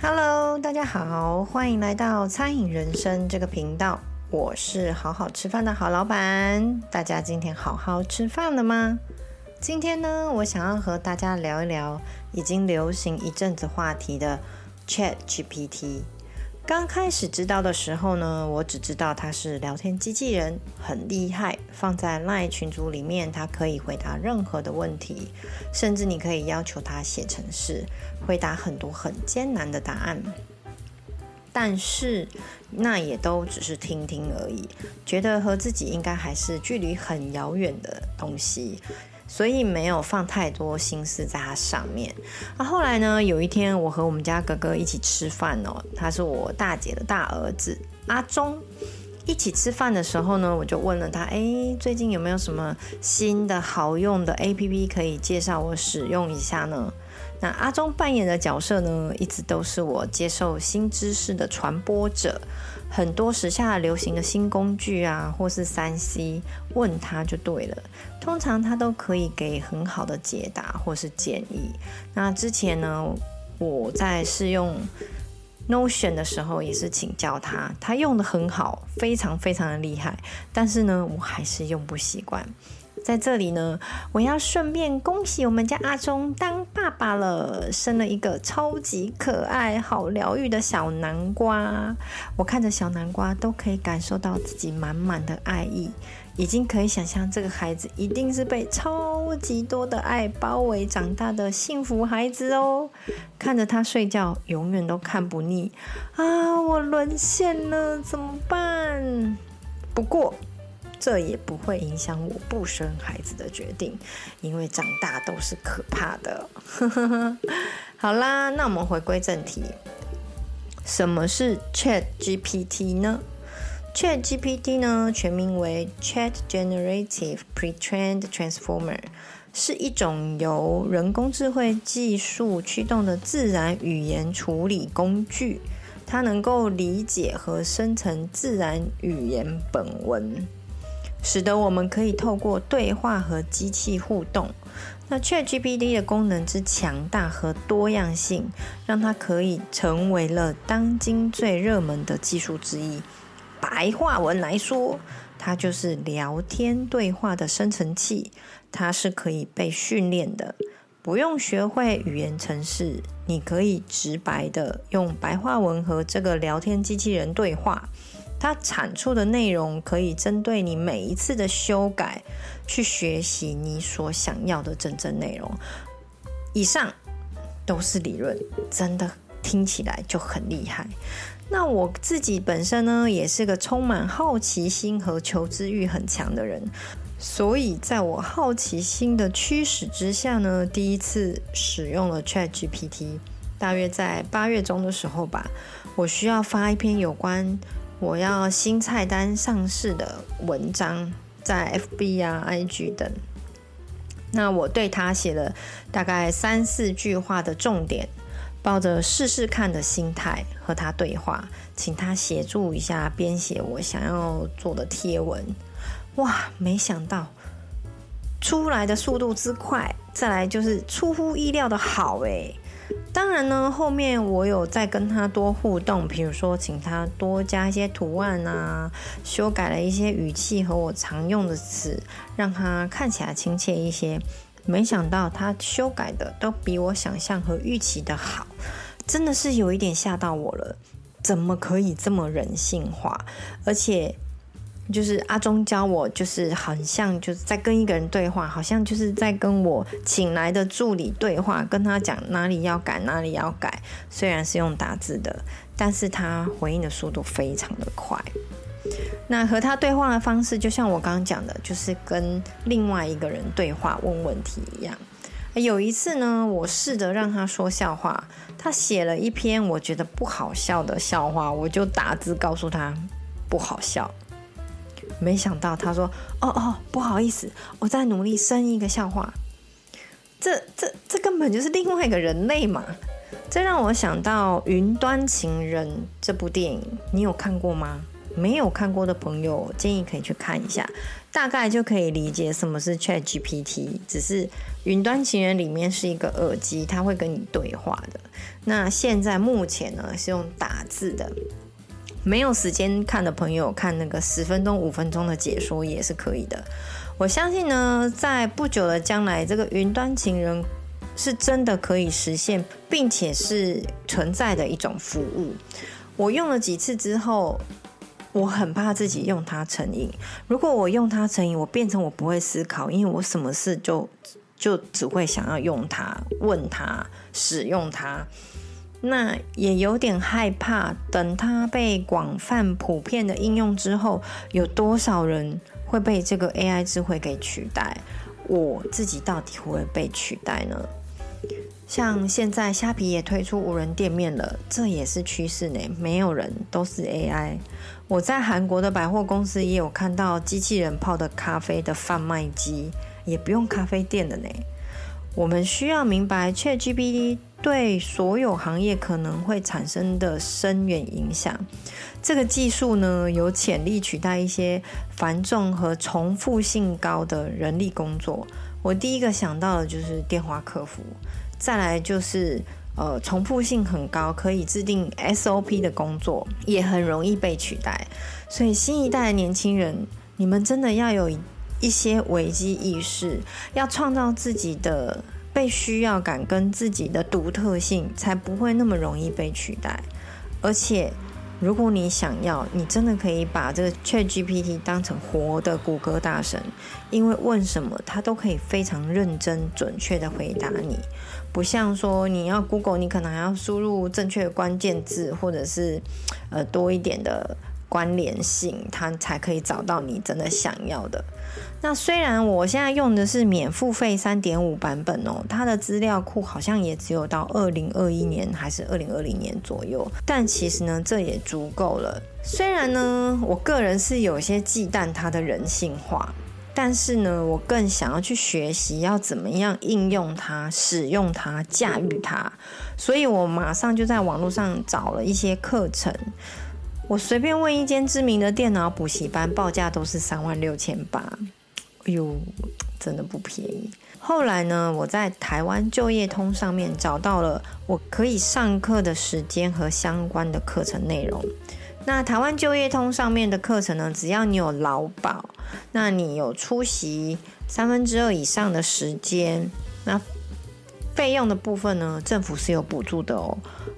Hello，大家好，欢迎来到餐饮人生这个频道。我是好好吃饭的好老板。大家今天好好吃饭了吗？今天呢，我想要和大家聊一聊已经流行一阵子话题的 ChatGPT。刚开始知道的时候呢，我只知道它是聊天机器人，很厉害，放在 LINE 群组里面，它可以回答任何的问题，甚至你可以要求它写程式，回答很多很艰难的答案。但是那也都只是听听而已，觉得和自己应该还是距离很遥远的东西。所以没有放太多心思在它上面。啊，后来呢，有一天我和我们家哥哥一起吃饭哦，他是我大姐的大儿子阿忠。一起吃饭的时候呢，我就问了他，哎，最近有没有什么新的好用的 APP 可以介绍我使用一下呢？那阿忠扮演的角色呢，一直都是我接受新知识的传播者。很多时下流行的新工具啊，或是三 C，问他就对了。通常他都可以给很好的解答或是建议。那之前呢，我在试用 Notion 的时候，也是请教他，他用得很好，非常非常的厉害。但是呢，我还是用不习惯。在这里呢，我要顺便恭喜我们家阿忠当爸爸了，生了一个超级可爱、好疗愈的小南瓜。我看着小南瓜，都可以感受到自己满满的爱意，已经可以想象这个孩子一定是被超级多的爱包围长大的幸福孩子哦。看着他睡觉，永远都看不腻啊！我沦陷了，怎么办？不过。这也不会影响我不生孩子的决定，因为长大都是可怕的。好啦，那我们回归正题，什么是 ChatGPT 呢？ChatGPT 呢，全名为 Chat Generative Pre-trained Transformer，是一种由人工智慧技术驱动的自然语言处理工具，它能够理解和生成自然语言本文。使得我们可以透过对话和机器互动。那 ChatGPT 的功能之强大和多样性，让它可以成为了当今最热门的技术之一。白话文来说，它就是聊天对话的生成器，它是可以被训练的，不用学会语言程式，你可以直白的用白话文和这个聊天机器人对话。它产出的内容可以针对你每一次的修改去学习你所想要的真正内容。以上都是理论，真的听起来就很厉害。那我自己本身呢，也是个充满好奇心和求知欲很强的人，所以在我好奇心的驱使之下呢，第一次使用了 ChatGPT，大约在八月中的时候吧，我需要发一篇有关。我要新菜单上市的文章，在 FB 啊、IG 等。那我对他写了大概三四句话的重点，抱着试试看的心态和他对话，请他协助一下编写我想要做的贴文。哇，没想到出来的速度之快，再来就是出乎意料的好诶。当然呢，后面我有再跟他多互动，比如说请他多加一些图案啊，修改了一些语气和我常用的词，让他看起来亲切一些。没想到他修改的都比我想象和预期的好，真的是有一点吓到我了。怎么可以这么人性化？而且。就是阿忠教我，就是很像就是在跟一个人对话，好像就是在跟我请来的助理对话，跟他讲哪里要改，哪里要改。虽然是用打字的，但是他回应的速度非常的快。那和他对话的方式，就像我刚刚讲的，就是跟另外一个人对话问问题一样。有一次呢，我试着让他说笑话，他写了一篇我觉得不好笑的笑话，我就打字告诉他不好笑。没想到他说：“哦哦，不好意思，我在努力生一个笑话。这”这这这根本就是另外一个人类嘛！这让我想到《云端情人》这部电影，你有看过吗？没有看过的朋友，建议可以去看一下，大概就可以理解什么是 ChatGPT。只是云端情人里面是一个耳机，它会跟你对话的。那现在目前呢是用打字的，没有时间看的朋友看那个十分钟、五分钟的解说也是可以的。我相信呢，在不久的将来，这个云端情人是真的可以实现，并且是存在的一种服务。我用了几次之后，我很怕自己用它成瘾。如果我用它成瘾，我变成我不会思考，因为我什么事就就只会想要用它、问它、使用它。那也有点害怕，等它被广泛普遍的应用之后，有多少人会被这个 AI 智慧给取代？我自己到底会不会被取代呢？像现在虾皮也推出无人店面了，这也是趋势呢。没有人，都是 AI。我在韩国的百货公司也有看到机器人泡的咖啡的贩卖机，也不用咖啡店的呢。我们需要明白 ChatGPT 对所有行业可能会产生的深远影响。这个技术呢，有潜力取代一些繁重和重复性高的人力工作。我第一个想到的就是电话客服。再来就是，呃，重复性很高，可以制定 SOP 的工作也很容易被取代。所以新一代的年轻人，你们真的要有一些危机意识，要创造自己的被需要感跟自己的独特性，才不会那么容易被取代。而且，如果你想要，你真的可以把这个 ChatGPT 当成活的谷歌大神，因为问什么它都可以非常认真、准确的回答你，不像说你要 Google，你可能还要输入正确的关键字，或者是呃多一点的。关联性，它才可以找到你真的想要的。那虽然我现在用的是免付费三点五版本哦，它的资料库好像也只有到二零二一年还是二零二零年左右，但其实呢，这也足够了。虽然呢，我个人是有些忌惮它的人性化，但是呢，我更想要去学习要怎么样应用它、使用它、驾驭它，所以我马上就在网络上找了一些课程。我随便问一间知名的电脑补习班，报价都是三万六千八，哎呦，真的不便宜。后来呢，我在台湾就业通上面找到了我可以上课的时间和相关的课程内容。那台湾就业通上面的课程呢，只要你有劳保，那你有出席三分之二以上的时间，那费用的部分呢，政府是有补助的哦，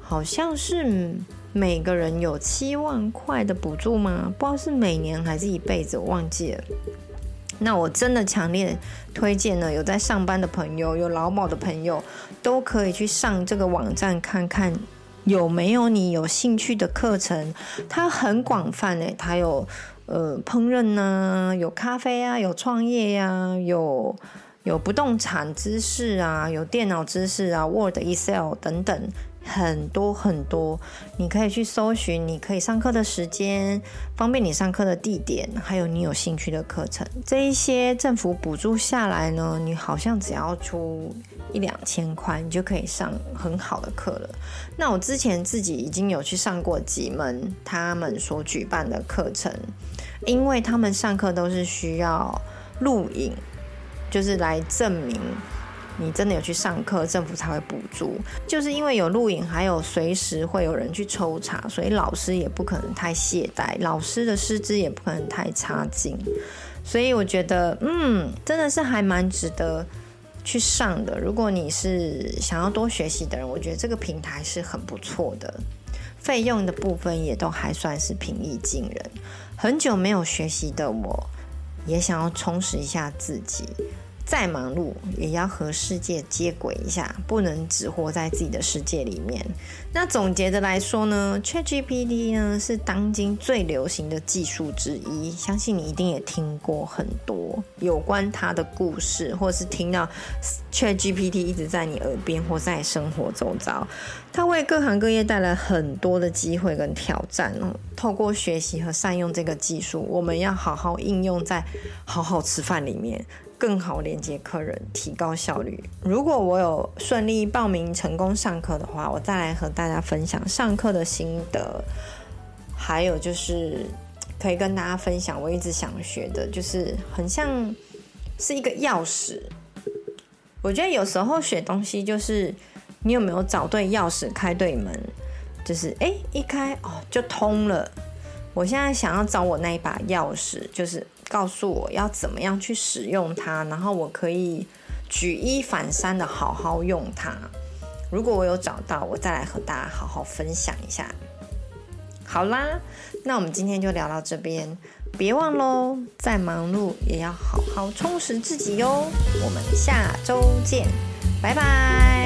好像是。每个人有七万块的补助吗？不知道是每年还是一辈子，我忘记了。那我真的强烈推荐呢，有在上班的朋友，有劳保的朋友，都可以去上这个网站看看有没有你有兴趣的课程。它很广泛诶，它有呃烹饪啊，有咖啡啊，有创业呀、啊，有有不动产知识啊，有电脑知识啊，Word、Excel 等等。很多很多，你可以去搜寻，你可以上课的时间，方便你上课的地点，还有你有兴趣的课程。这一些政府补助下来呢，你好像只要出一两千块，你就可以上很好的课了。那我之前自己已经有去上过几门他们所举办的课程，因为他们上课都是需要录影，就是来证明。你真的有去上课，政府才会补助。就是因为有录影，还有随时会有人去抽查，所以老师也不可能太懈怠，老师的师资也不可能太差劲。所以我觉得，嗯，真的是还蛮值得去上的。如果你是想要多学习的人，我觉得这个平台是很不错的。费用的部分也都还算是平易近人。很久没有学习的我，也想要充实一下自己。再忙碌也要和世界接轨一下，不能只活在自己的世界里面。那总结的来说呢，ChatGPT 呢是当今最流行的技术之一，相信你一定也听过很多有关它的故事，或是听到 ChatGPT 一直在你耳边或在生活周遭。它为各行各业带来很多的机会跟挑战哦。透过学习和善用这个技术，我们要好好应用在好好吃饭里面。更好连接客人，提高效率。如果我有顺利报名成功上课的话，我再来和大家分享上课的心得，还有就是可以跟大家分享，我一直想学的，就是很像是一个钥匙。我觉得有时候学东西，就是你有没有找对钥匙开对门，就是哎一开哦就通了。我现在想要找我那一把钥匙，就是告诉我要怎么样去使用它，然后我可以举一反三的好好用它。如果我有找到，我再来和大家好好分享一下。好啦，那我们今天就聊到这边，别忘喽，再忙碌也要好好充实自己哟。我们下周见，拜拜。